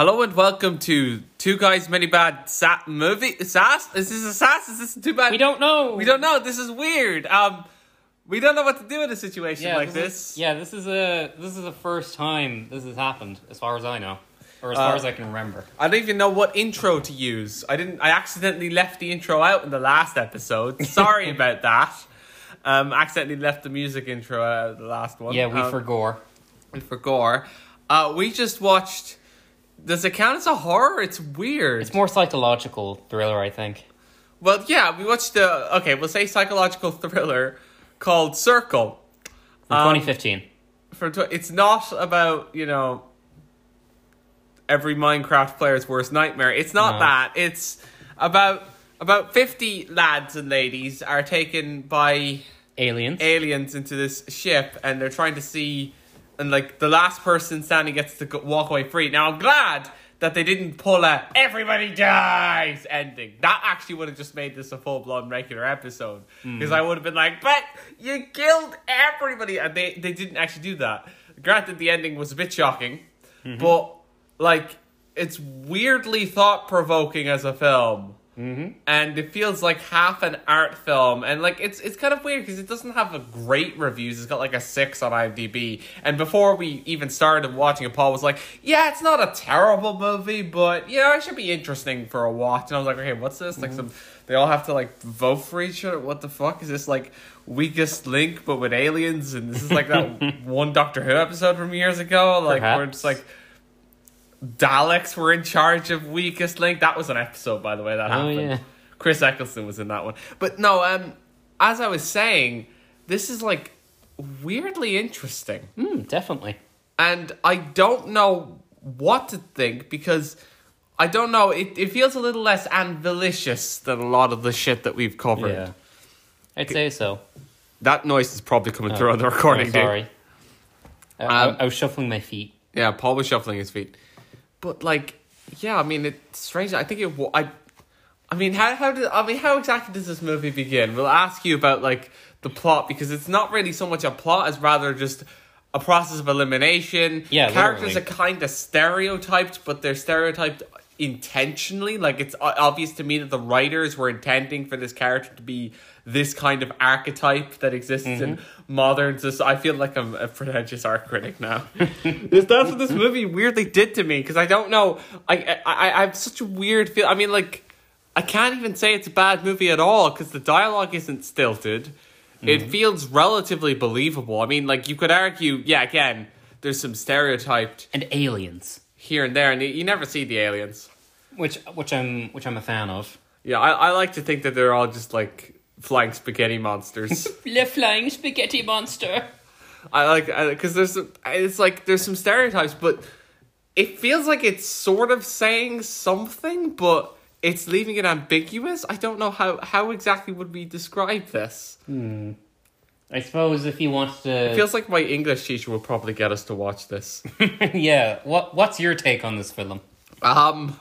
Hello and welcome to Two Guys Many Bad Sa- movie Sass. Is this a Sass? Is this too bad? We don't know. We don't know. This is weird. Um, we don't know what to do in a situation Yeah, like this. Is, yeah, this is a this is the first time this has happened, as far as I know, or as far Uh, as I can remember. I don't even know what intro to use. I didn't. I accidentally left the intro out in the last episode. Sorry about that. Um, accidentally left the music intro out of the last one. Yeah, we um, forgot. we gore. Uh, we just watched. Does it count as a horror? It's weird. It's more psychological thriller, I think. Well, yeah, we watched the okay. We'll say psychological thriller called Circle. From Um, 2015. For tw- it's not about you know every Minecraft player's worst nightmare. It's not No. that. It's about about fifty lads and ladies are taken by Aliens. aliens into this ship, and they're trying to see, and like the last person standing gets to go- walk away free. Now I'm glad that they didn't pull a "everybody dies" ending. That actually would have just made this a full blown regular episode hmm. because I would have been like, "But you killed everybody," and they they didn't actually do that. Granted, the ending was a bit shocking, mm-hmm. but like it's weirdly thought provoking as a film Mm-hmm. and it feels like half an art film. And like it's it's kind of weird because it doesn't have a great reviews. It's got like a six on imdb. And before we even started watching it paul was like yeah it's not a terrible movie but yeah it should be interesting for a watch. And i was like okay what's this? Like mm-hmm. some they all have to like vote for each other? What the fuck? Is this like weakest link but with aliens? And this is like that one doctor who episode from years ago? Like where it's Perhaps. like Daleks were in charge of Weakest Link. That was an episode, by the way, that Oh, happened. yeah. Chris Eccleston was in that one. But no, um, as I was saying, this is like weirdly interesting. Mm, definitely. And I don't know what to think because I don't know. It, it feels a little less anvilicious than a lot of the shit that we've covered. Yeah. I'd say so. That noise is probably coming Oh, through on the recording, dude. sorry. I, I- Um, I was shuffling my feet. Yeah, Paul was shuffling his feet, but like, yeah, I mean, it's strange. I think it. I, I mean, how how did I mean how exactly does this movie begin? We'll ask you about like the plot because it's not really so much a plot as rather just a process of elimination. Yeah, characters literally. are kind of stereotyped, but they're stereotyped intentionally. Like it's obvious to me that the writers were intending for this character to be this kind of archetype that exists in Mm-hmm. modern society. I feel like I'm a pretentious art critic now. This- That's what this movie weirdly did to me because I don't know. I, I I I have such a weird feel. I mean, like I can't even say it's a bad movie at all because the dialogue isn't stilted. It Mm-hmm. feels relatively believable. I mean, like you could argue, yeah, again, there's some stereotyped And aliens. here and there, and you, you never see the aliens. Which which I'm which I'm a fan of. Yeah, I, I like to think that they're all just like flying spaghetti monsters. The flying spaghetti monster. I like it because there's some- it's like there's some stereotypes, but it feels like it's sort of saying something, but it's leaving it ambiguous. I don't know how how exactly would we describe this. Hmm. I suppose if you want It to feels like my English teacher will probably get us to watch this. Yeah. What what's your take on this film? Um,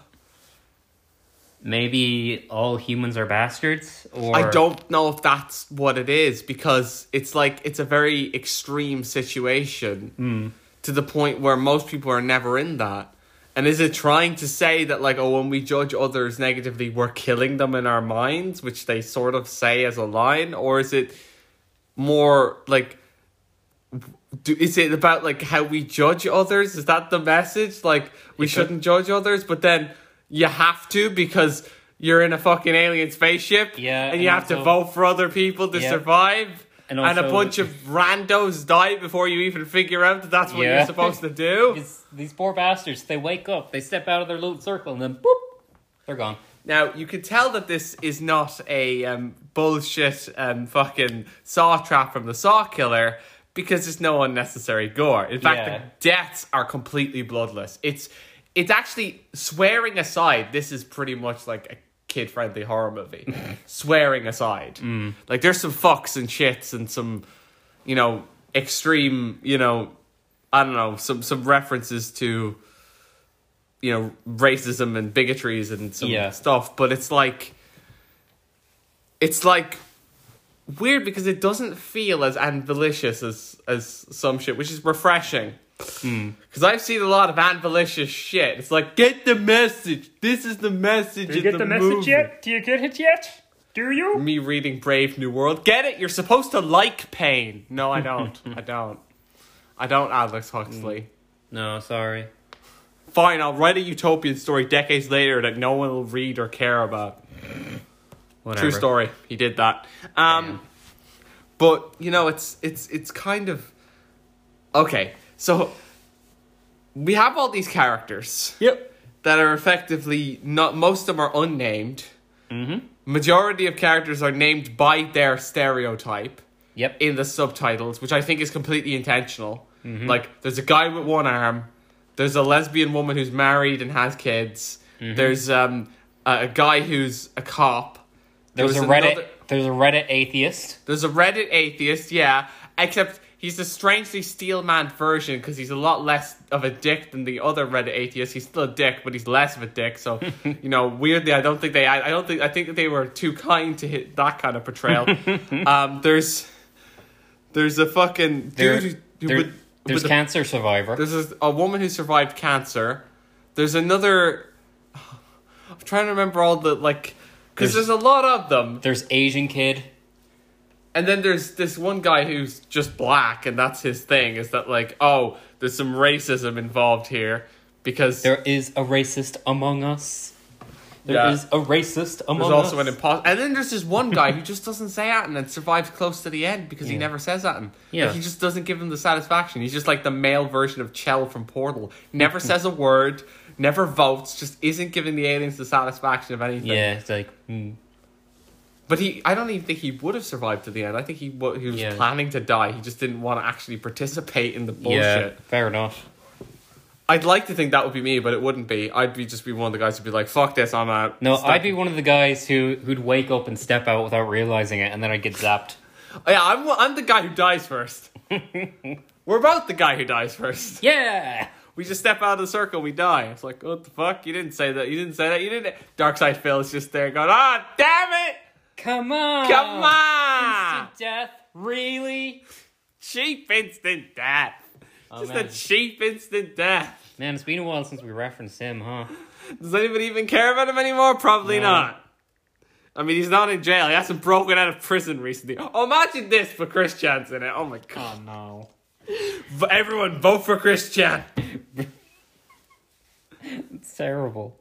Maybe all humans are bastards, or I don't know if that's what it is because it's like it's a very extreme situation hmm. to the point where most people are never in that. And is it trying to say that like oh when we judge others negatively we're killing them in our minds, which they sort of say as a line, or is it more like do, is it about like how we judge others? Is that the message? Like we shouldn't judge others, but then you have to because you're in a fucking alien spaceship. Yeah, and and you have to vote for other people to Yeah. survive. And And, a bunch of randos die before you even figure out that that's what Yeah. you're supposed to do. Because these poor bastards, they wake up, they step out of their little circle, and then boop, they're gone. Now you can tell that this is not a um, bullshit um, fucking saw trap from the Saw Killer because there's no unnecessary gore. In fact, Yeah. the deaths are completely bloodless. It's it's actually swearing aside. This is pretty much like a kid friendly horror movie. swearing aside, mm. like there's some fucks and shits and some you know extreme you know I don't know some some references to you know racism and bigotries and some Yeah. stuff but it's like it's like weird because it doesn't feel as ambitious as as some shit which is refreshing Because I've seen a lot of anvilicious shit. It's like, get the message. This is the message. Do you get the, message movie. yet? Do you get it yet? Do you? Me reading Brave New World. Get it? You're supposed to like pain. No, I don't. I don't. I don't, Aldous Huxley. No, sorry. Fine, I'll write a utopian story decades later that no one will read or care about. Whatever. True story. He did that. Um, but you know, it's it's it's kind of okay. So we have all these characters Yep. that are effectively not. Most of them are unnamed. Mm-hmm. Majority of characters are named by their stereotype Yep. in the subtitles, which I think is completely intentional. Like, there's a guy with one arm. There's a lesbian woman who's married and has kids. There's um a, a guy who's a cop. There there's a Reddit. another- There's a Reddit atheist. There's a Reddit atheist, yeah. Except he's a strangely steel man version because he's a lot less of a dick than the other Reddit atheist. He's still a dick, but he's less of a dick. So, you know, weirdly, I don't think they. I, I don't think. I think that they were too kind to hit that kind of portrayal. um, there's, there's a fucking There, dude who, there- would- there's with a- cancer survivor. there's a, a woman who survived cancer. There's another. I'm trying to remember all the like, because There's- there's a lot of them. There's Asian kid. And then there's this one guy who's just black, and that's his thing. Is that like, oh, there's some racism involved here because There is a racist among us. There Yeah. is a racist among us. there's also an imposter. And then there's this one guy who just doesn't say that and survives close to the end because he never says that. And Yeah. like, he just doesn't give him the satisfaction. He's just like the male version of Chell from Portal. Never says a word, never votes, just isn't giving the aliens the satisfaction of anything. yeah, it's like hmm. But he, I don't even think he would have survived to the end. I think he, wa- he was Yeah. planning to die. He just didn't want to actually participate in the bullshit. yeah, fair enough. I'd like to think that would be me, but it wouldn't be. I'd be just be one of the guys who'd be like, "Fuck this, I'm out." No, Stop. I'd be one of the guys who who'd wake up and step out without realizing it, and then I'd get zapped. Oh, yeah, I'm. I'm the guy who dies first. We're both the guy who dies first. Yeah. We just step out of the circle, we die. It's like, what the fuck? You didn't say that. You didn't say that. You didn't. Dark Side Phil is just there going, "Ah, damn it! Come on. Come on! Instant death. Really? Cheap instant death. Oh, just man. a cheap instant death." Man, it's been a while since we referenced him, huh? Does anybody even care about him anymore? Probably No. not. I mean, he's not in jail. He hasn't broken out of prison recently. Oh, imagine this for Chris Chan's in it. Oh my god. Oh, no. Everyone vote for Chris Chan. It's terrible.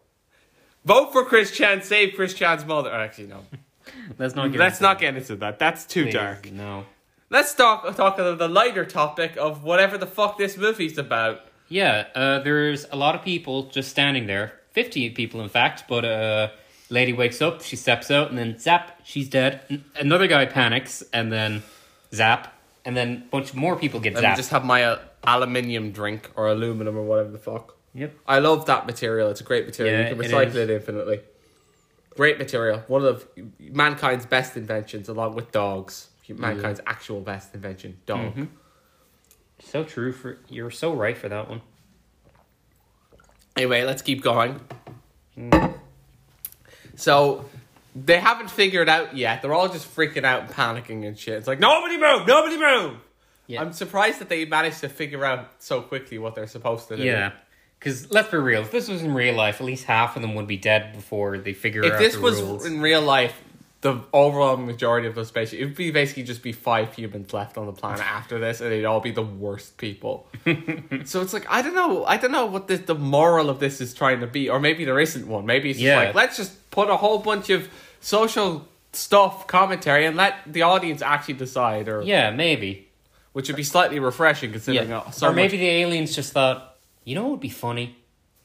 Vote for Chris Chan. Save Chris Chan's mother. Oh, actually, no. Let's not get Let's into not that, get into that. That's too please. dark. No. Let's talk talk of the lighter topic of whatever the fuck this movie's about. Yeah, uh, there's a lot of people just standing there. 50 people, in fact, but uh, lady wakes up, she steps out, and then zap, she's dead. N- Another guy panics, and then zap, and then a bunch more people get Let zapped. just have my uh, aluminium drink or aluminum or whatever the fuck. Yep. I love that material. It's a great material. Yeah, you can recycle is. it, infinitely. Great material. One of mankind's best inventions, along with dogs. Mankind's actual best invention, dog. Mm-hmm. So true for you're so right for that one. Anyway, let's keep going. So they haven't figured out yet. They're all just freaking out and panicking and shit. It's like nobody move, nobody move. Yeah. I'm surprised that they managed to figure out so quickly what they're supposed to do. Yeah. Because let's be real, if this was in real life, at least half of them would be dead before they figure If out If this was rules. in real life, the overall majority of the spaceship, it would be basically just be five humans left on the planet after this, and they'd all be the worst people. so it's like I don't know, I don't know what the the moral of this is trying to be, or maybe there isn't one. Maybe it's just Yeah. like let's just put a whole bunch of social stuff commentary and let the audience actually decide, or Yeah, maybe. which would be slightly refreshing considering Yeah. uh, so or maybe much- the aliens just thought, you know what would be funny?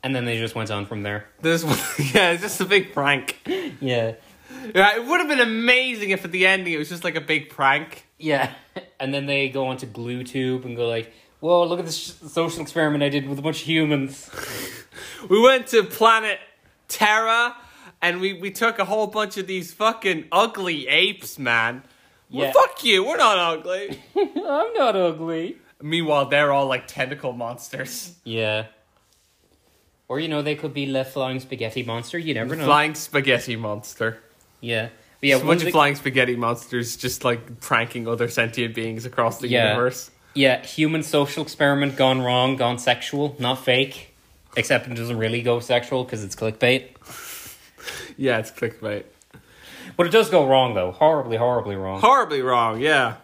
And then they just went on from there. this. yeah, it's just a big prank. Yeah. Yeah, it would have been amazing if at the ending it was just like a big prank. Yeah. And then they go onto glue tube and go like, whoa, look at this social experiment I did with a bunch of humans. We went to planet Terra and we, we took a whole bunch of these fucking ugly apes, man. Well, Yeah. fuck you, we're not ugly. I'm not ugly. Meanwhile, they're all like tentacle monsters. Yeah. Or, you know, they could be the flying spaghetti monster. You never know. Flying spaghetti monster. Yeah. But yeah, a one bunch of of the- flying spaghetti monsters just like pranking other sentient beings across the Yeah. universe. Yeah, human social experiment gone wrong, gone sexual, not fake. Except it doesn't really go sexual because it's clickbait. Yeah, it's clickbait. But it does go wrong though, horribly, horribly wrong. Horribly wrong. Yeah.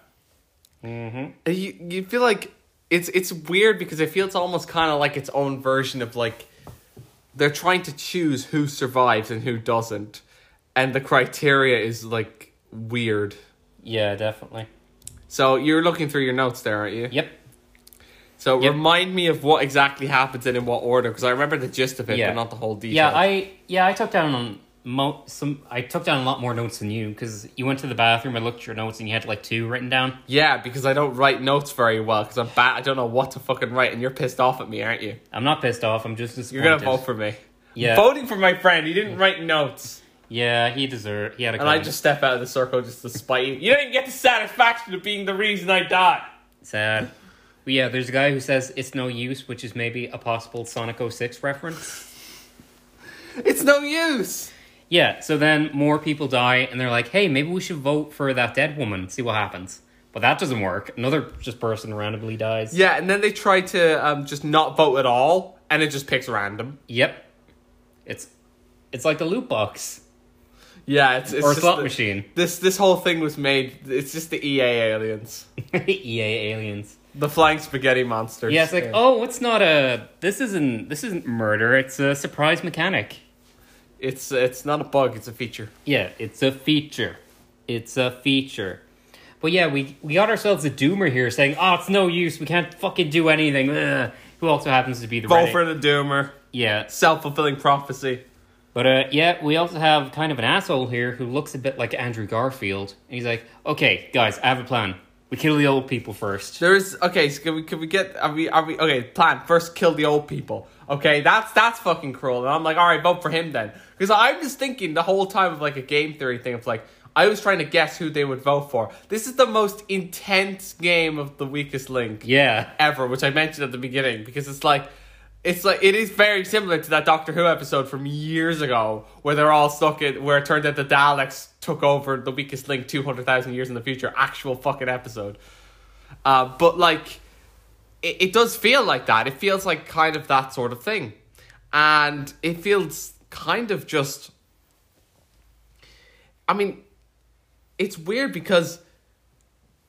Mm-hmm. You you feel like it's it's weird because I feel it's almost kind of like its own version of like they're trying to choose who survives and who doesn't, and the criteria is like weird. Yeah, definitely. So you're looking through your notes there, aren't you? Yep. So Yep. remind me of what exactly happens and in what order, because I remember the gist of it, Yeah. but not the whole detail. Yeah, I yeah I took down on mo- some. I took down a lot more notes than you because you went to the bathroom I looked at your notes and you had like two written down. yeah, because I don't write notes very well because I'm bad. I don't know what to fucking write, and you're pissed off at me, aren't you? I'm not pissed off. I'm just disappointed. You're gonna vote for me. Yeah. Voting for my friend. He didn't write notes. Yeah, he deserved. He had a. And I just step out of the circle just to spite you. You don't even get the satisfaction of being the reason I died. sad. But yeah, there's a guy who says it's no use, which is maybe a possible Sonic 06 reference. It's no use. Yeah, so then more people die, and they're like, hey, maybe we should vote for that dead woman, see what happens. But that doesn't work. Another just person randomly dies. Yeah, and then they try to um, just not vote at all, and it just picks random. Yep. It's it's like the loot box Yeah, it's, it's or just slot the- machine. This this whole thing was made. It's just the EA aliens, EA aliens. the flying spaghetti monsters. Yeah, it's like, oh, it's not a. This isn't. This isn't murder. It's a surprise mechanic. It's it's not a bug. It's a feature. Yeah, it's a feature. It's a feature. But yeah, we we got ourselves a doomer here saying, "Oh, it's no use. We can't fucking do anything." Ugh. Who also happens to be the Vote Reddit- for the doomer. yeah. Self fulfilling prophecy. But uh, yeah, we also have kind of an asshole here who looks a bit like Andrew Garfield, and he's like, "Okay, guys, I have a plan. We kill the old people first. There's okay. So can we can we get are we are we okay? Plan first. Kill the old people. Okay, that's that's fucking cruel. And I'm like, all right, vote for him then. Because I'm just thinking the whole time of like a game theory thing of like I was trying to guess who they would vote for. This is the most intense game of the weakest link Yeah, ever, which I mentioned at the beginning because it's like. It's like it is very similar to that Doctor Who episode from years ago where they're all stuck in where it turned out the Daleks took over the weakest link two hundred thousand years in the future. Actual fucking episode. Uh, but like, it, it does feel like that. It feels like kind of that sort of thing, and it feels kind of just. I mean, it's weird because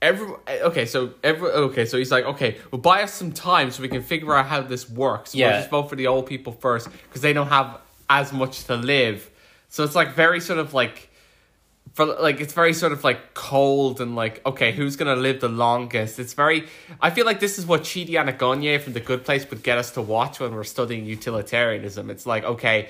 every okay, so every okay, so he's like, okay, well, buy us some time so we can figure out how this works. We'll Yeah. just vote for the old people first because they don't have as much to live. So it's like very sort of like for like it's very sort of like cold and like okay who's gonna live the longest? It's very i feel like this is what chidi anagonye from the good place would get us to watch when we're studying utilitarianism. It's like okay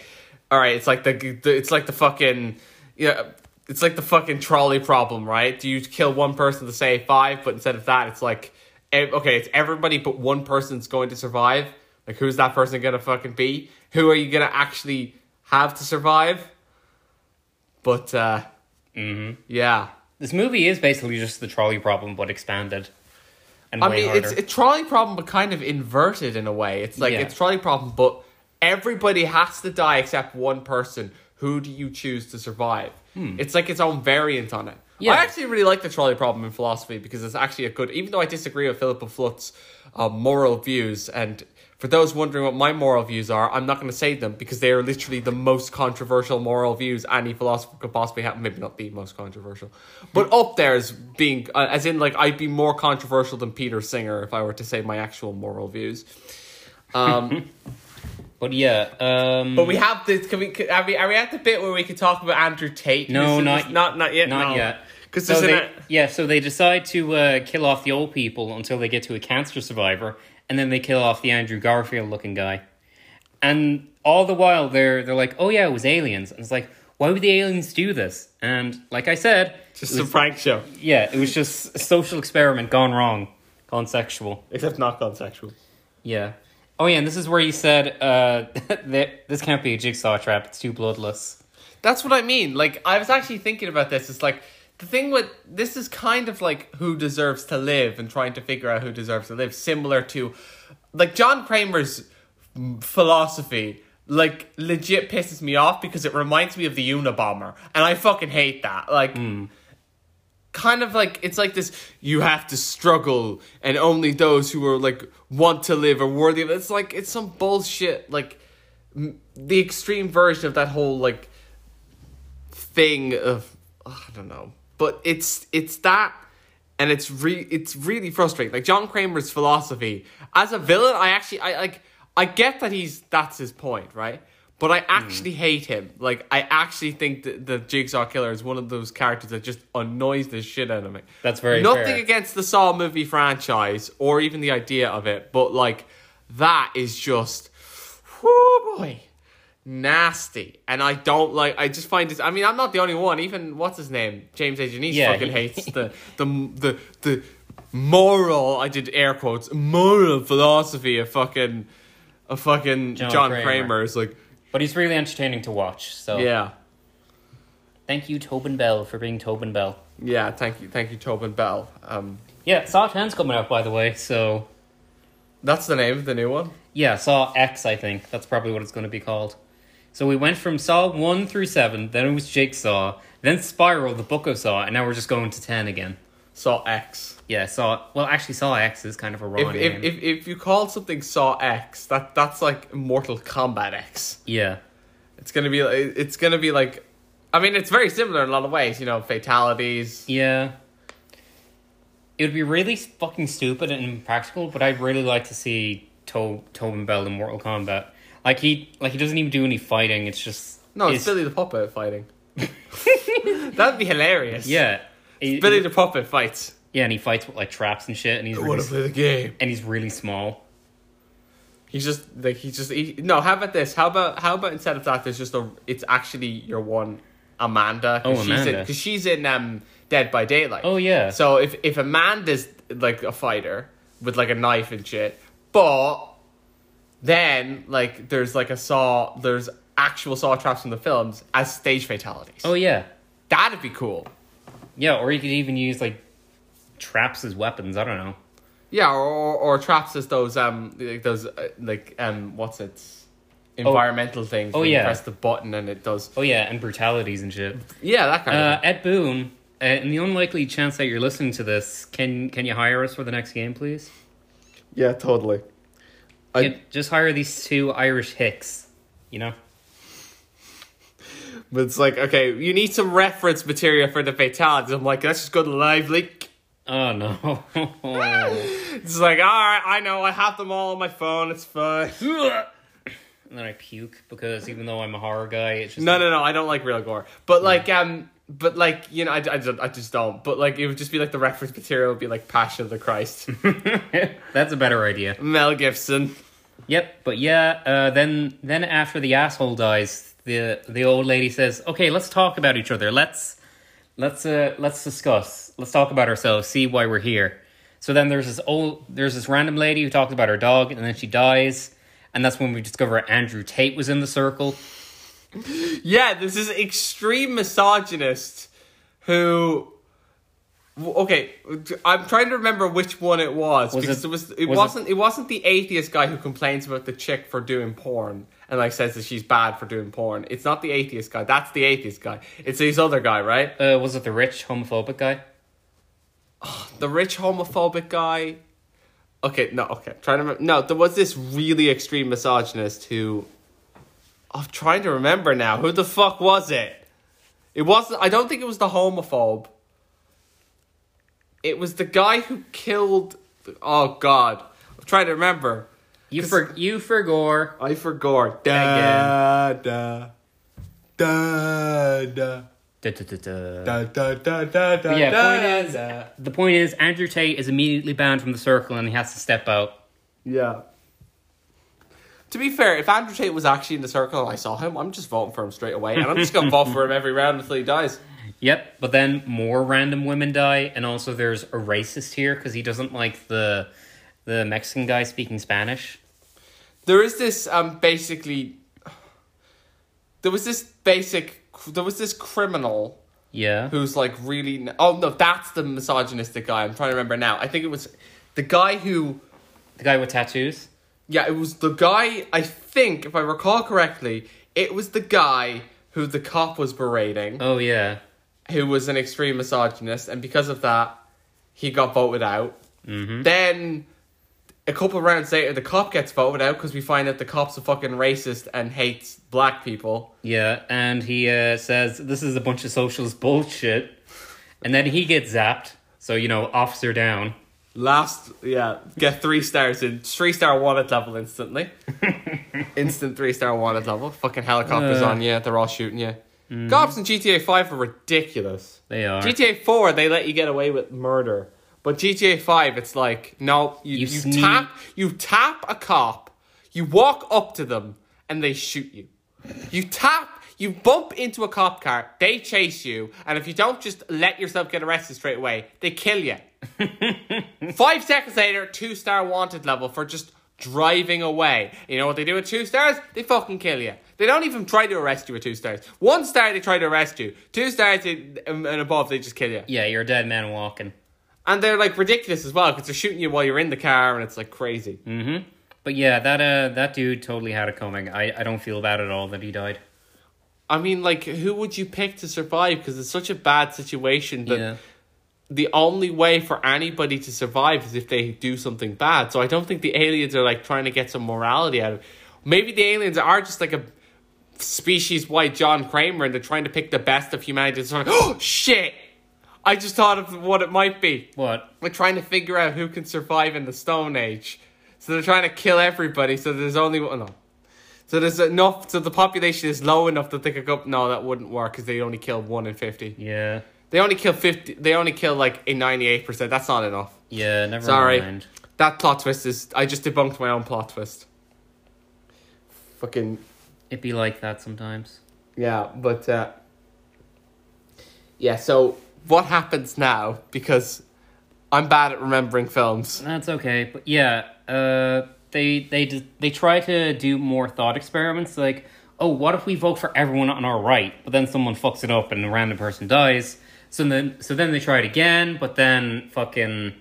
all right it's like the, the it's like the fucking yeah it's like the fucking trolley problem right? Do you kill one person to save five but instead of that it's like okay it's everybody but one person's going to survive. Like who's that person gonna fucking be? Who are you gonna actually have to survive? But uh Mm-hmm. yeah. this movie is basically just the trolley problem, but expanded and I way mean, harder. it's a trolley problem, but kind of inverted in a way. It's like Yeah. it's trolley problem, but everybody has to die except one person. Who do you choose to survive? It's like its own variant on it. Hmm. Yeah. I actually really like the trolley problem in philosophy because it's actually a good. Even though I disagree with Philippa Foot's uh, moral views, and for those wondering what my moral views are, I'm not going to say them because they are literally the most controversial moral views any philosopher could possibly have. Maybe not the most controversial, but up there as being, uh, as in, like I'd be more controversial than Peter Singer if I were to say my actual moral views. Um, but yeah, um, but we have this. Can we? Can, are we? Are we at the bit where we could talk about Andrew Tate? No, is- not- not not yet. not no. yet. Because So they, an. yeah, so they decide to uh, kill off the old people until they get to a cancer survivor, and then they kill off the Andrew Garfield looking guy. And all the while they're they're like, oh yeah, it was aliens, and it's like, why would the aliens do this? And like I said, Just it a prank show, yeah, it was just a social experiment gone wrong, gone sexual. except not gone sexual. Yeah. Oh yeah, and this is where you said uh, that this can't be a jigsaw trap. It's too bloodless. That's what I mean. Like I was actually thinking about this. It's like the thing with this is kind of like who deserves to live and trying to figure out who deserves to live, similar to like John Kramer's mm, philosophy. Like legit pisses me off because it reminds me of the Unabomber, and I fucking hate that. Like. kind of like it's like this you have to struggle and only those who are like want to live are worthy of it. It's like it's some bullshit like m- the extreme version of that whole like thing of I don't know. But it's it's that and it's re it's really frustrating. Like John Kramer's philosophy as a villain, I actually I like I get that he's that's his point, right? But I mm. actually hate him. Like I actually think that the Jigsaw Killer is one of those characters that just annoys the shit out of me. That's very nothing fair. against the Saw movie franchise or even the idea of it, but like that is just, whoo boy, nasty. And I don't like. I just find this. I mean, I'm not the only one. Even what's his name, James A. Janisse, Yeah, fucking he- hates the the the the moral. I did air quotes moral philosophy of fucking of fucking John John, Kramer. Kramer. Is like, But he's really entertaining to watch. So yeah, thank you, Tobin Bell, for being Tobin Bell. yeah. Thank you, thank you, Tobin Bell. Um, Yeah, Saw 10's coming out, by the way. So that's the name of the new one. yeah, Saw X, I think that's probably what it's going to be called. So we went from Saw one through seven, then it was Jigsaw, then Spiral, the Book of Saw, and now we're just going to ten again. Saw X. Yeah, Saw. Well, actually, Saw X is kind of a wrong If, name. if, if, if you call something Saw X, that that's like Mortal Kombat X. yeah, It's gonna be like it's gonna be like, I mean, it's very similar in a lot of ways. You know, fatalities. yeah. It would be really fucking stupid and impractical, but I'd really like to see to- Tobin Bell in Mortal Kombat. Like he, like he doesn't even do any fighting. It's just No, it's Billy the Puppet fighting. That'd be hilarious. Yeah, He- Billy the Puppet fights. yeah, and he fights with like traps and shit, and he's I really, want to play the game. and he's really small. He's just like he's just he, no. How about this? How about how about instead of that, there's just a. It's actually your one Amanda. 'cause Oh, Amanda. because she's in um Dead by Daylight. Oh yeah, So if if Amanda's like a fighter with like a knife and shit, but then like there's like a saw, there's actual saw traps in the films as stage fatalities. oh yeah, That'd be cool. yeah. Or you could even use like traps as weapons. I don't know. Yeah, or or, or traps as those um like those uh, like um what's it environmental things. Oh, where you yeah. press the button and it does. Oh yeah, and brutalities and shit. Yeah, that kind Uh, of. Thing. Ed Boon, uh, in the unlikely chance that you're listening to this, can can you hire us for the next game, please? Yeah, totally. I- Yeah, just hire these two Irish hicks. You know. But it's like okay, you need some reference material for the fatalities. I'm like, let's just go to LiveLeak. Oh no. It's like, all right, I know, I have them all on my phone. It's fine. and then I puke because even though I'm a horror guy, it's just No, no, no, I don't like real gore. But like, um, but like, you know, I, I, just, I just don't. But like, it would just be like the reference material would be like Passion of the Christ, That's a better idea. Mel Gibson. Yep, but yeah, uh, then then after the asshole dies, the the old lady says, "Okay, let's talk about each other. Let's let's uh let's discuss. Let's talk about ourselves. See why we're here." So then there's this old there's this random lady who talks about her dog, and then she dies, and that's when we discover Andrew Tate was in the circle. Yeah, this is extreme misogynist who. Okay, I'm trying to remember which one it was, Was because it- it, was it was wasn't it, wasn't the atheist guy who complains about the chick for doing porn and like says that she's bad for doing porn. It's not the atheist guy. That's the atheist guy. It's this other guy, right? Uh, was it the rich homophobic guy? the rich homophobic guy. Okay, no, okay. Trying to remember. No, there was this really extreme misogynist who. I'm trying to remember now. Who the fuck was it? It wasn't. I don't think it was the homophobe. It was the guy who killed. Oh God, I'm trying to remember. You for you for gore. I forgot. Da da da da. Da, da, da, da. Da, da, da, da, da, yeah, da, point is- da. The point is, Andrew Tate is immediately banned from the circle, and he has to step out. Yeah. To be fair, if Andrew Tate was actually in the circle and I saw him, I'm just voting for him straight away. And I'm just going to vote for him every round until he dies. Yep, but then more random women die, and also there's a racist here because he doesn't like the the Mexican guy speaking Spanish. There is this, um, basically. There was this basic. There was this criminal Yeah, who's like really. Oh, no, that's the misogynistic guy. I'm trying to remember now. I think it was the guy who. the guy with tattoos. Yeah, it was the guy. I think, if I recall correctly, it was the guy who the cop was berating. Oh yeah, who was an extreme misogynist, and because of that, he got voted out. Mm-hmm. Then a couple rounds later, the cop gets voted out because we find that the cop's a fucking racist and hates black people. Yeah, and he uh, says this is a bunch of socialist bullshit, and then he gets zapped. So you know, officer down. Last, yeah, get three stars in three star wanted level instantly. Instant three star wanted level. Fucking helicopters Uh. on you. They're all shooting you. Cops in GTA Five are ridiculous. They are. GTA Four, they let you get away with murder, but GTA Five, it's like no, you, You you, sneak- tap you tap a cop, you walk up to them, and they shoot you. You tap. You bump into a cop car, they chase you, and if you don't just let yourself get arrested straight away, they kill you. Five seconds later, two star wanted level for just driving away. You know what they do with two stars? They fucking kill you. They don't even try to arrest you with two stars. One star, they try to arrest you. Two stars um, and above, they just kill you. yeah, you're a dead man walking. And they're like ridiculous as well because they're shooting you while you're in the car, and it's like crazy. Mm-hmm. But yeah, that uh, that dude totally had it coming. I, I don't feel bad at all that he died. I mean, like, who would you pick to survive? Because it's such a bad situation that yeah. the only way for anybody to survive is if they do something bad. So I don't think the aliens are like trying to get some morality out of it. Maybe the aliens are just like a species wide John Kramer and they're trying to pick the best of humanity. It's like, oh shit! I just thought of what it might be. What? We're trying to figure out who can survive in the Stone Age. So they're trying to kill everybody. So there's only one. No. So there's enough. So the population is low enough that they could go. No, that wouldn't work because they only kill one in fifty. Yeah. They only kill fifty. They only kill like a ninety-eight percent. That's not enough. Yeah, never mind. Sorry. mind. That plot twist is. I just debunked my own plot twist. Fucking It be like that sometimes. yeah, but uh, yeah. So what happens now? Because I'm bad at remembering films. That's okay, but yeah, uh, they they they try to do more thought experiments. Like, oh, what if we vote for everyone on our right, but then someone fucks it up and a random person dies? So then, so then they try it again, but then fucking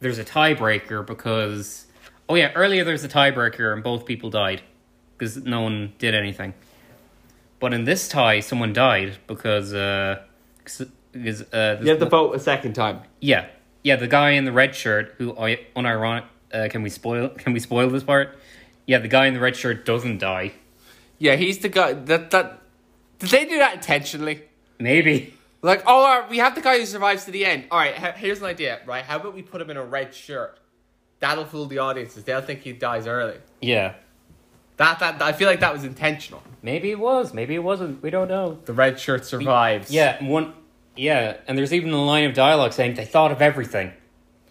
there's a tiebreaker because oh yeah, earlier there's a tiebreaker and both people died because no one did anything. But in this tie, someone died because uh, 'cause- because uh, You have to vote a second time. yeah, yeah, the guy in the red shirt who I unironic. Uh, can we spoil? Can we spoil this part? Yeah, the guy in the red shirt doesn't die. Yeah, he's the guy that that. Did they do that intentionally? Maybe. Like, oh, right, we have the guy who survives to the end. All right, here's an idea, right? How about we put him in a red shirt? That'll fool the audiences. They'll think he dies early. Yeah. That that I feel like that was intentional. Maybe it was. Maybe it wasn't. We don't know. The red shirt survives. Yeah, one. Yeah, and there's even a line of dialogue saying they thought of everything,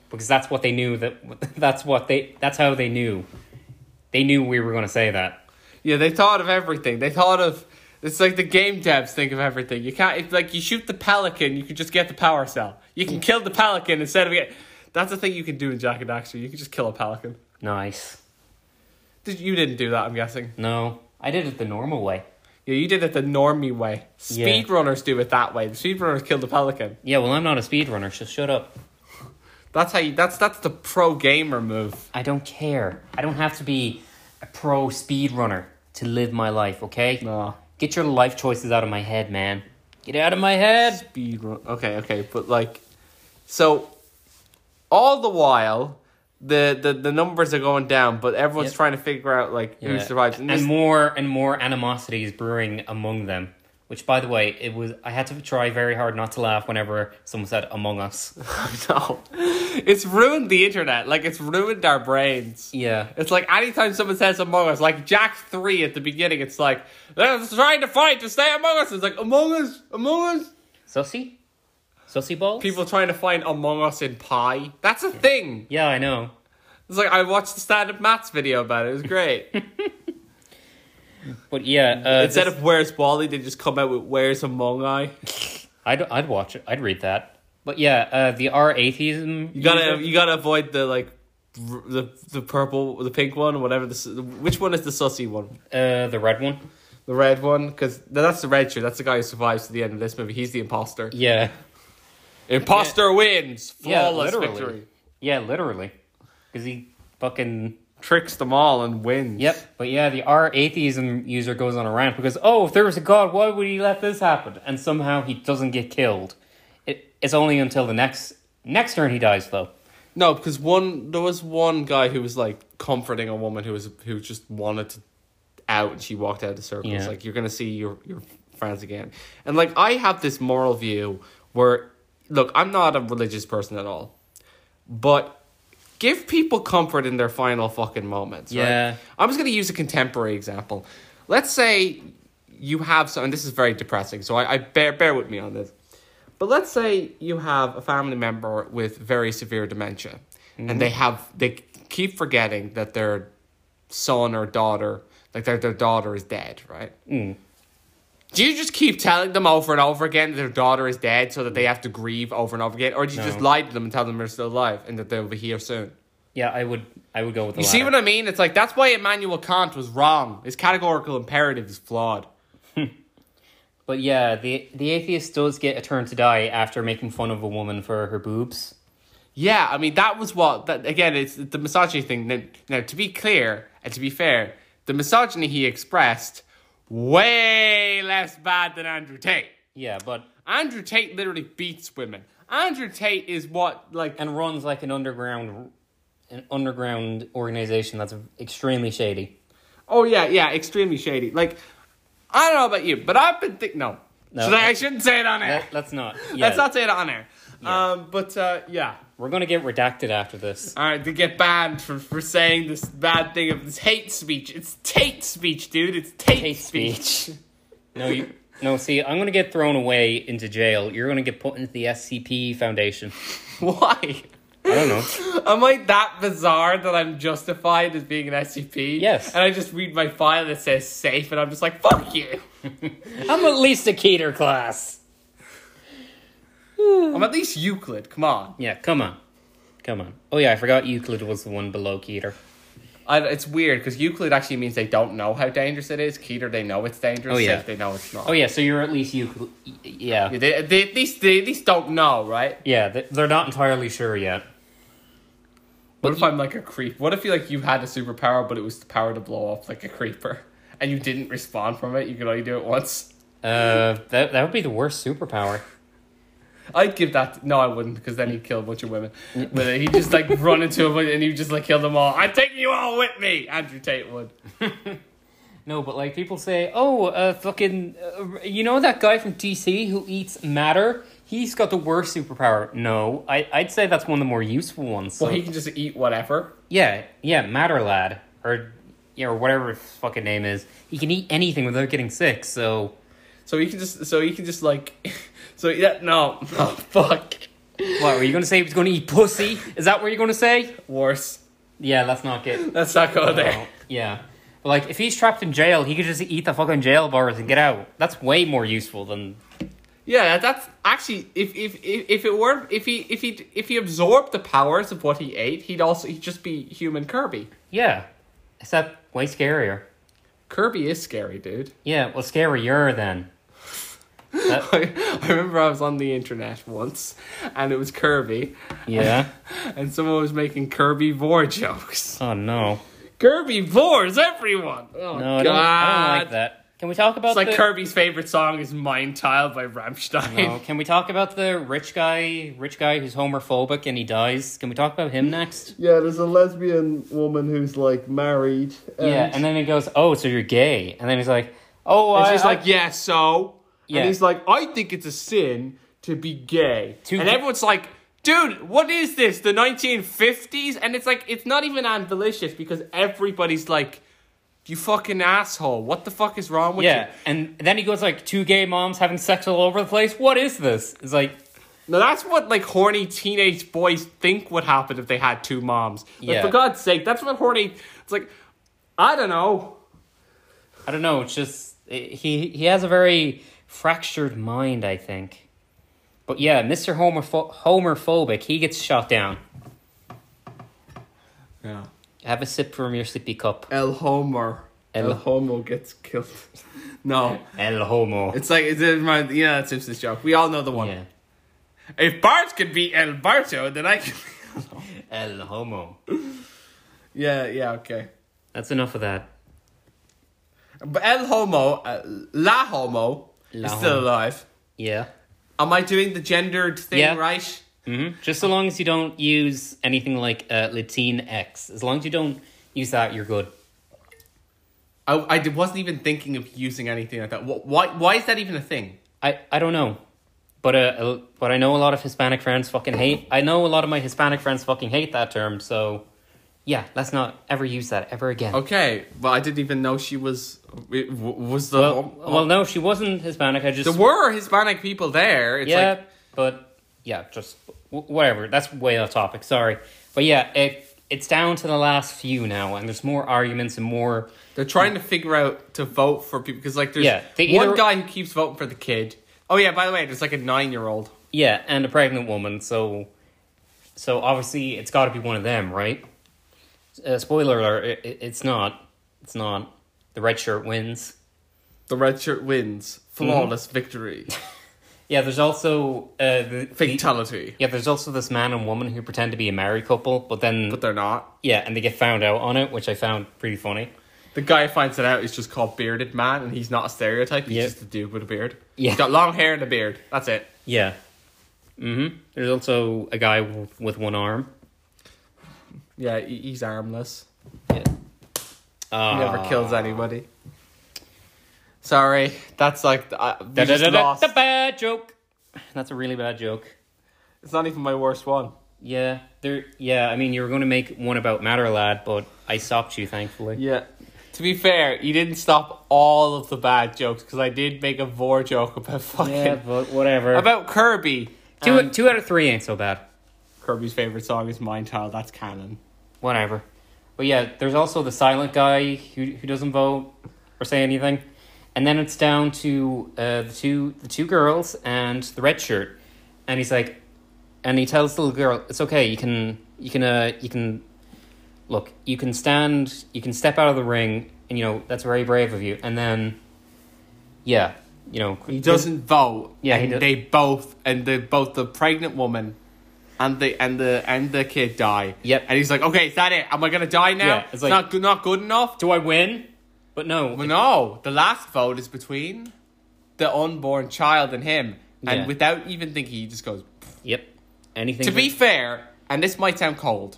because that's what they knew. That that's what they. That's how they knew. They knew we were going to say that. Yeah, they thought of everything. They thought of it's like the game devs think of everything. You can't it's like you shoot the pelican, you can just get the power cell. You can kill the pelican instead of get. That's the thing you can do in Jak and Daxter. You can just kill a pelican. Nice. Did you didn't do that? I'm guessing. No, I did it the normal way. Yeah, you did it the normie way. Yeah. Speedrunners do it that way. The speedrunners kill the pelican. Yeah, well, I'm not a speedrunner, so shut up. That's how you. That's that's the pro gamer move. I don't care. I don't have to be a pro speedrunner to live my life, okay? No. Get your life choices out of my head, man. Get out of my head. Speedrun. Okay, okay, but like, so all the while. The, the, the numbers are going down, but everyone's Yep. trying to figure out like who survives. And, this- more and more animosity is brewing among them. Which, by the way, it was I had to try very hard not to laugh whenever someone said "Among Us." no, it's ruined the internet. Like it's ruined our brains. Yeah, It's like anytime someone says Among Us, like Jak Three at the beginning, it's like they're trying to fight to stay Among Us. It's like Among Us, Among Us. sussy, sussy balls. People trying to find Among Us in pie. That's a thing. Yeah, I know. It's like I watched the standupmaths video about it. It was great. But yeah, uh, Instead this- of Where's Wally, they just come out with Where's Among I. I'd I'd watch it. I'd read that. But yeah, uh, the R atheism. You gotta user- you gotta avoid the like r- the the purple the pink one whatever the which one is the sussy one uh, the red one. the red one because that's the red shirt that's the guy who survives to the end of this movie he's the imposter Yeah, imposter wins Yeah, literally. victory yeah, literally, because he fucking tricks them all and wins. Yep, but yeah, the R atheism user goes on a rant because oh, if there was a god, why would he let this happen? And somehow he doesn't get killed. It, it's only until the next next turn he dies though. No, because one there was one guy who was like comforting a woman who was who just wanted to out and she walked out of the circle. It's Yeah. like you're gonna see your your friends again. And like I have this moral view where look, I'm not a religious person at all. But give people comfort in their final fucking moments. right? Yeah. I'm just gonna use a contemporary example. Let's say you have some and this is very depressing, so I, I bear bear with me on this. But let's say you have a family member with very severe dementia, and they have they keep forgetting that their son or daughter, like their their daughter, is dead, right? Mm. Do you just keep telling them over and over again that their daughter is dead, so that they have to grieve over and over again, or do you No. just lie to them and tell them they're still alive and that they'll be here soon? Yeah, I would I would go with the You see what I mean? It's like that's why Immanuel Kant was wrong. His categorical imperative is flawed. But yeah, the the atheist does get a turn to die after making fun of a woman for her boobs. Yeah, I mean that was what that again. It's the misogyny thing. Now, now, to be clear and to be fair, the misogyny he expressed way less bad than Andrew Tate. Yeah, but Andrew Tate literally beats women. Andrew Tate is what like and runs like an underground an underground organization that's extremely shady. oh yeah yeah extremely shady. Like I don't know about you, but I've been thinking no. No. Should I, I shouldn't say it on air. Let, let's not. Yeah, Let's not say it on air. Yeah. Um, but uh, yeah. We're gonna get redacted after this. All right, to get banned for, for saying this bad thing of this hate speech. It's Tate speech, dude. It's Tate, Hate speech. speech. No, you. No, see, I'm gonna get thrown away into jail. You're gonna get put into the SCP Foundation. Why? I don't know. Am I that bizarre that I'm justified as being an SCP? Yes. And I just read my file that says safe, and I'm just like, fuck you. I'm at least a Keter class. I'm at least Euclid. Come on. Yeah, come on, come on. Oh yeah, I forgot Euclid was the one below Keter. I, it's weird because Euclid actually means they don't know how dangerous it is. Keter, they know it's dangerous. Oh, yeah. Safe, they know it's not. Oh yeah, so you're at least Euclid. Yeah, Yeah, They, they, at least they at least don't know, right? yeah. they- They're not entirely sure yet. What if I'm like a creep? What if you like you had a superpower, but it was the power to blow up like a creeper, and you didn't respond from it? You could only do it once. Uh, that that would be the worst superpower. I'd give that. No, I wouldn't, because then he'd kill a bunch of women. But he'd just like run into a bunch and he'd just like kill them all. I'm taking you all with me. Andrew Tate would. No, but like people say, oh, uh, fucking, uh, you know that guy from DC who eats matter? He's got the worst superpower. No, I I'd say that's one of the more useful ones. So, Well, he can just eat whatever. yeah, yeah, matter lad or yeah, or whatever his fucking name is. He can eat anything without getting sick. So So he can just. So he can just like. So yeah, no, no, fuck. what were you gonna say? He was gonna eat pussy? Is that what you're gonna say? Worse. Yeah, let's not get. Let's not go oh, there. Oh, yeah. But like, if he's trapped in jail, he could just eat the fucking jail bars and get out. That's way more useful than Yeah, that's actually if if if, if it were if he if he if he absorbed the powers of what he ate, he'd also he'd just be human Kirby. yeah. Except way scarier. Kirby is scary, dude. Yeah, well, scarier then. That- I, I remember I was on the internet once, and it was Kirby, yeah. and someone was making Kirby Vore jokes. Oh no. Kirby Vores, everyone. Oh No, I God! don't, I don't like that. Can we talk about It's like the, Kirby's favorite song is "Mein Teil" by Rammstein. No, can we talk about the rich guy, rich guy who's homophobic and he dies? Can we talk about him next? Yeah, there's a lesbian woman who's like married. yeah, and then he goes, "Oh, so you're gay?" And then he's like, "Oh, And I, she's I- like, "Yeah, so." Yeah. And he's like, "I think it's a sin to be gay." To- and everyone's like, "Dude, what is this? The 1950s?" And it's like, it's not even Anvilicious because everybody's like, "You fucking asshole! What the fuck is wrong with yeah." you?" And then he goes like, two gay moms having sex all over the place. What is this?" It's like, Now that's what like horny teenage boys think would happen if they had two moms. Like Yeah. for God's sake, that's what horny. It's like, I don't know. I don't know. It's just he he has a very fractured mind, I think. But yeah, Mister Homerpho- Homerphobic, he gets shot down. Yeah. Have a sip from your sippy cup. El Homer. El- El Homo gets killed. no, El Homo. it's like it's in my yeah, that's Simpsons joke. We all know the one. Yeah. If Bart could be El Barto, then I can. El Homo. Yeah, yeah, okay. That's enough of that. But El Homo, uh, La Homo, Is still alive. Yeah. Am I doing the gendered thing Yeah. right? hmm Just so long as you don't use anything like uh, Latinx. As long as you don't use that, you're good. I, I d- wasn't even thinking of using anything like that. Wh- Why, why is that even a thing? I, I don't know. But uh, uh, but I know a lot of Hispanic friends fucking hate. I know a lot of my Hispanic friends fucking hate that term. So, yeah, let's not ever use that ever again. Okay, but I didn't even know she was. Was the. Well, well, no, she wasn't Hispanic. I just There were Hispanic people there. It's yeah, like. but yeah, just whatever. That's way off topic. Sorry, but yeah, it it's down to the last few now, and there's more arguments and more. They're trying to figure out to vote for people because, like, there's Yeah, they one guy who keeps voting for the kid. Oh yeah, by the way, there's like a nine-year-old. Yeah, and a pregnant woman. So, so obviously it's got to be one of them, right? Uh, spoiler alert: it, it- it's not. It's not. The red shirt wins. The red shirt wins, flawless Mm-hmm. victory, Yeah, there's also uh, the, the fatality. yeah, there's also this man and woman who pretend to be a married couple, but then But they're not. yeah, and they get found out on it, which I found pretty funny. The guy who finds it out is just called bearded man, and he's not a stereotype. He's Yeah. just a dude with a beard. Yeah. He's got long hair and a beard. That's it. Yeah. Mm-hmm. There's also a guy w- with one arm. Yeah, he- he's armless. Yeah. Uh, He never kills anybody. Sorry, that's like uh, Da, da, da, da, lost. the bad joke. That's a really bad joke. It's not even my worst one. Yeah, there. Yeah, I mean, you were going to make one about Matter Lad, but I stopped you, thankfully. Yeah. To be fair, you didn't stop all of the bad jokes because I did make a vore joke about fucking Yeah, but whatever. about Kirby. two, two out of three ain't so bad. Kirby's favorite song is Mein Teil. That's canon. Whatever. But yeah, there's also the silent guy who who doesn't vote or say anything, and then it's down to uh, the two the two girls and the red shirt, and he's like, and he tells the little girl, "It's okay. You can you can uh you can look. You can stand. You can step out of the ring, and you know that's very brave of you." And then, yeah, you know He doesn't vote. Yeah, he and they both and the both the pregnant woman and the and the and the kid die. Yep. And he's like, okay, is that it? Am I gonna die now? Yeah, it's like- not good, not good enough. Do I win? But no. Well, no, the last vote is between the unborn child and him, and Yeah. without even thinking, he just goes. Yep. Anything. To be fair, and this might sound cold,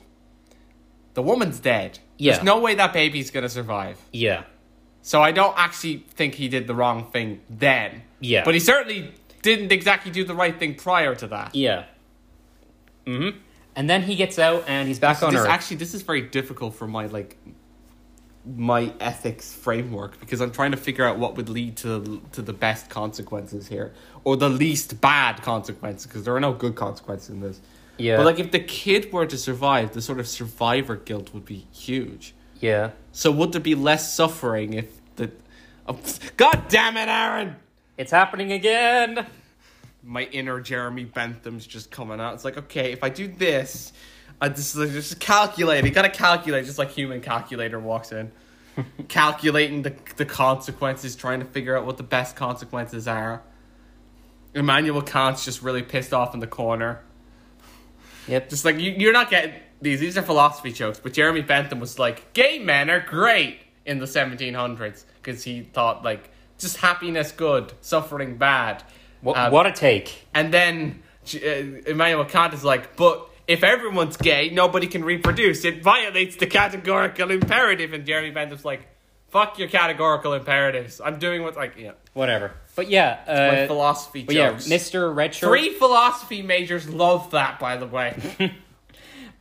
the woman's dead. Yeah. There's no way that baby's gonna survive. Yeah. So I don't actually think he did the wrong thing then. Yeah. But he certainly didn't exactly do the right thing prior to that. Yeah. Mm-hmm. And then he gets out and he's back on this Earth. actually this is very difficult for my like my ethics framework because I'm trying to figure out what would lead to to the best consequences here or the least bad consequences because there are no good consequences in this. yeah. But like if the kid were to survive, the sort of survivor guilt would be huge. yeah. So would there be less suffering if the oh, God damn it, Aaron! It's happening again. My inner Jeremy Bentham's just coming out. It's like, okay, if I do this, I just like, just calculate. You gotta calculate, just like human calculator walks in, calculating the the consequences, trying to figure out what the best consequences are. Immanuel Kant's just really pissed off in the corner. Yep. Just like you, you're not getting these. These are philosophy jokes. But Jeremy Bentham was like, "Gay men are great" in the 1700s because he thought like just happiness good, suffering bad. What, Um, what a take. And then uh, Immanuel Kant is like, "But if everyone's gay, nobody can reproduce. It violates the categorical imperative." And Jeremy Bentham's like, "Fuck your categorical imperatives. I'm doing what like yeah." Whatever. But yeah. My Uh, philosophy but yeah. Mr. Redshirt. Three philosophy majors love that, by the way.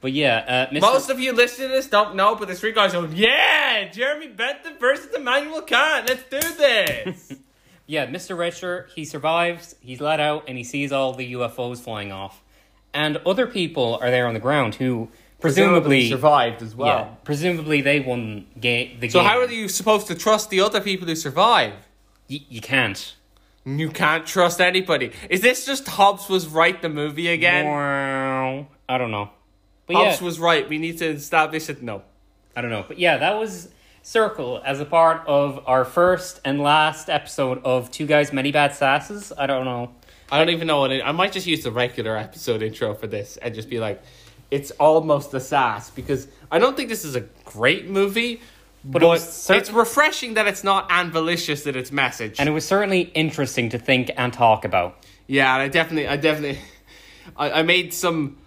But yeah, uh, Mr. Most of you listening to this don't know, but the three guys go, yeah, Jeremy Bentham versus Immanuel Kant. Let's do this. yeah, Mr. Redshirt. He survives. He's let out, and he sees all the UFOs flying off, and other people are there on the ground who presumably, survived as well. yeah, presumably they won ga- the So game. So how are you supposed to trust the other people who survive? Y- you can't. You can't trust anybody. Is this just Hobbes was right the movie again? Wow. I don't know. But Hobbes yeah, was right. We need to establish it. No. I don't know. But yeah, that was Circle as a part of our first and last episode of Two Guys Many Bad Sasses. I don't know. I don't even know what it I might just use the regular episode intro for this and just be like, it's almost a sass because I don't think this is a great movie, but, it cer- it's refreshing that it's not ambitious in its message. And it was certainly interesting to think and talk about. Yeah, I definitely, I definitely, I, I made some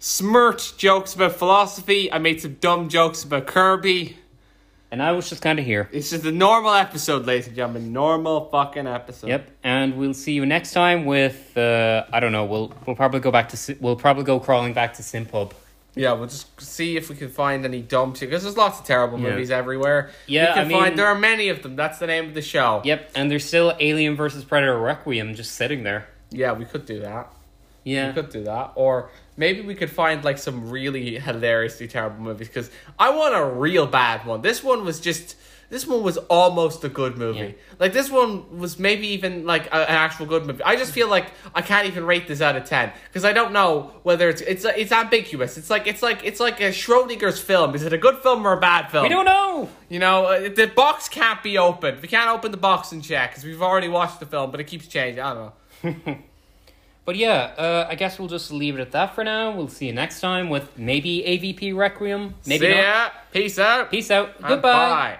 smirt jokes about philosophy. I made some dumb jokes about Kirby. And I was just kind of here. It's just a normal episode, ladies and gentlemen. Normal fucking episode. Yep, and we'll see you next time with uh, I don't know. We'll we'll probably go back to we'll probably go crawling back to Simpub. Yeah, we'll just see if we can find any dumb shit because there's lots of terrible Yeah. movies everywhere. Yeah, we can I mean- find there are many of them. That's the name of the show. Yep, and there's still Alien versus Predator Requiem just sitting there. Yeah, we could do that. Yeah, We could do that, or maybe we could find like some really hilariously terrible movies because I want a real bad one. This one was just. This one was almost a good movie. Yeah. Like this one was maybe even like a, an actual good movie. I just feel like I can't even rate this out of ten because I don't know whether it's it's it's ambiguous. It's like it's like it's like a Schrodinger's film. Is it a good film or a bad film? we don't know. You know, uh, the box can't be opened. We can't open the box and check because we've already watched the film, but it keeps changing. I don't know. But yeah, uh, I guess we'll just leave it at that for now. We'll see you next time with maybe AVP Requiem, maybe See not. ya. Peace out. Peace out. Goodbye. Bye.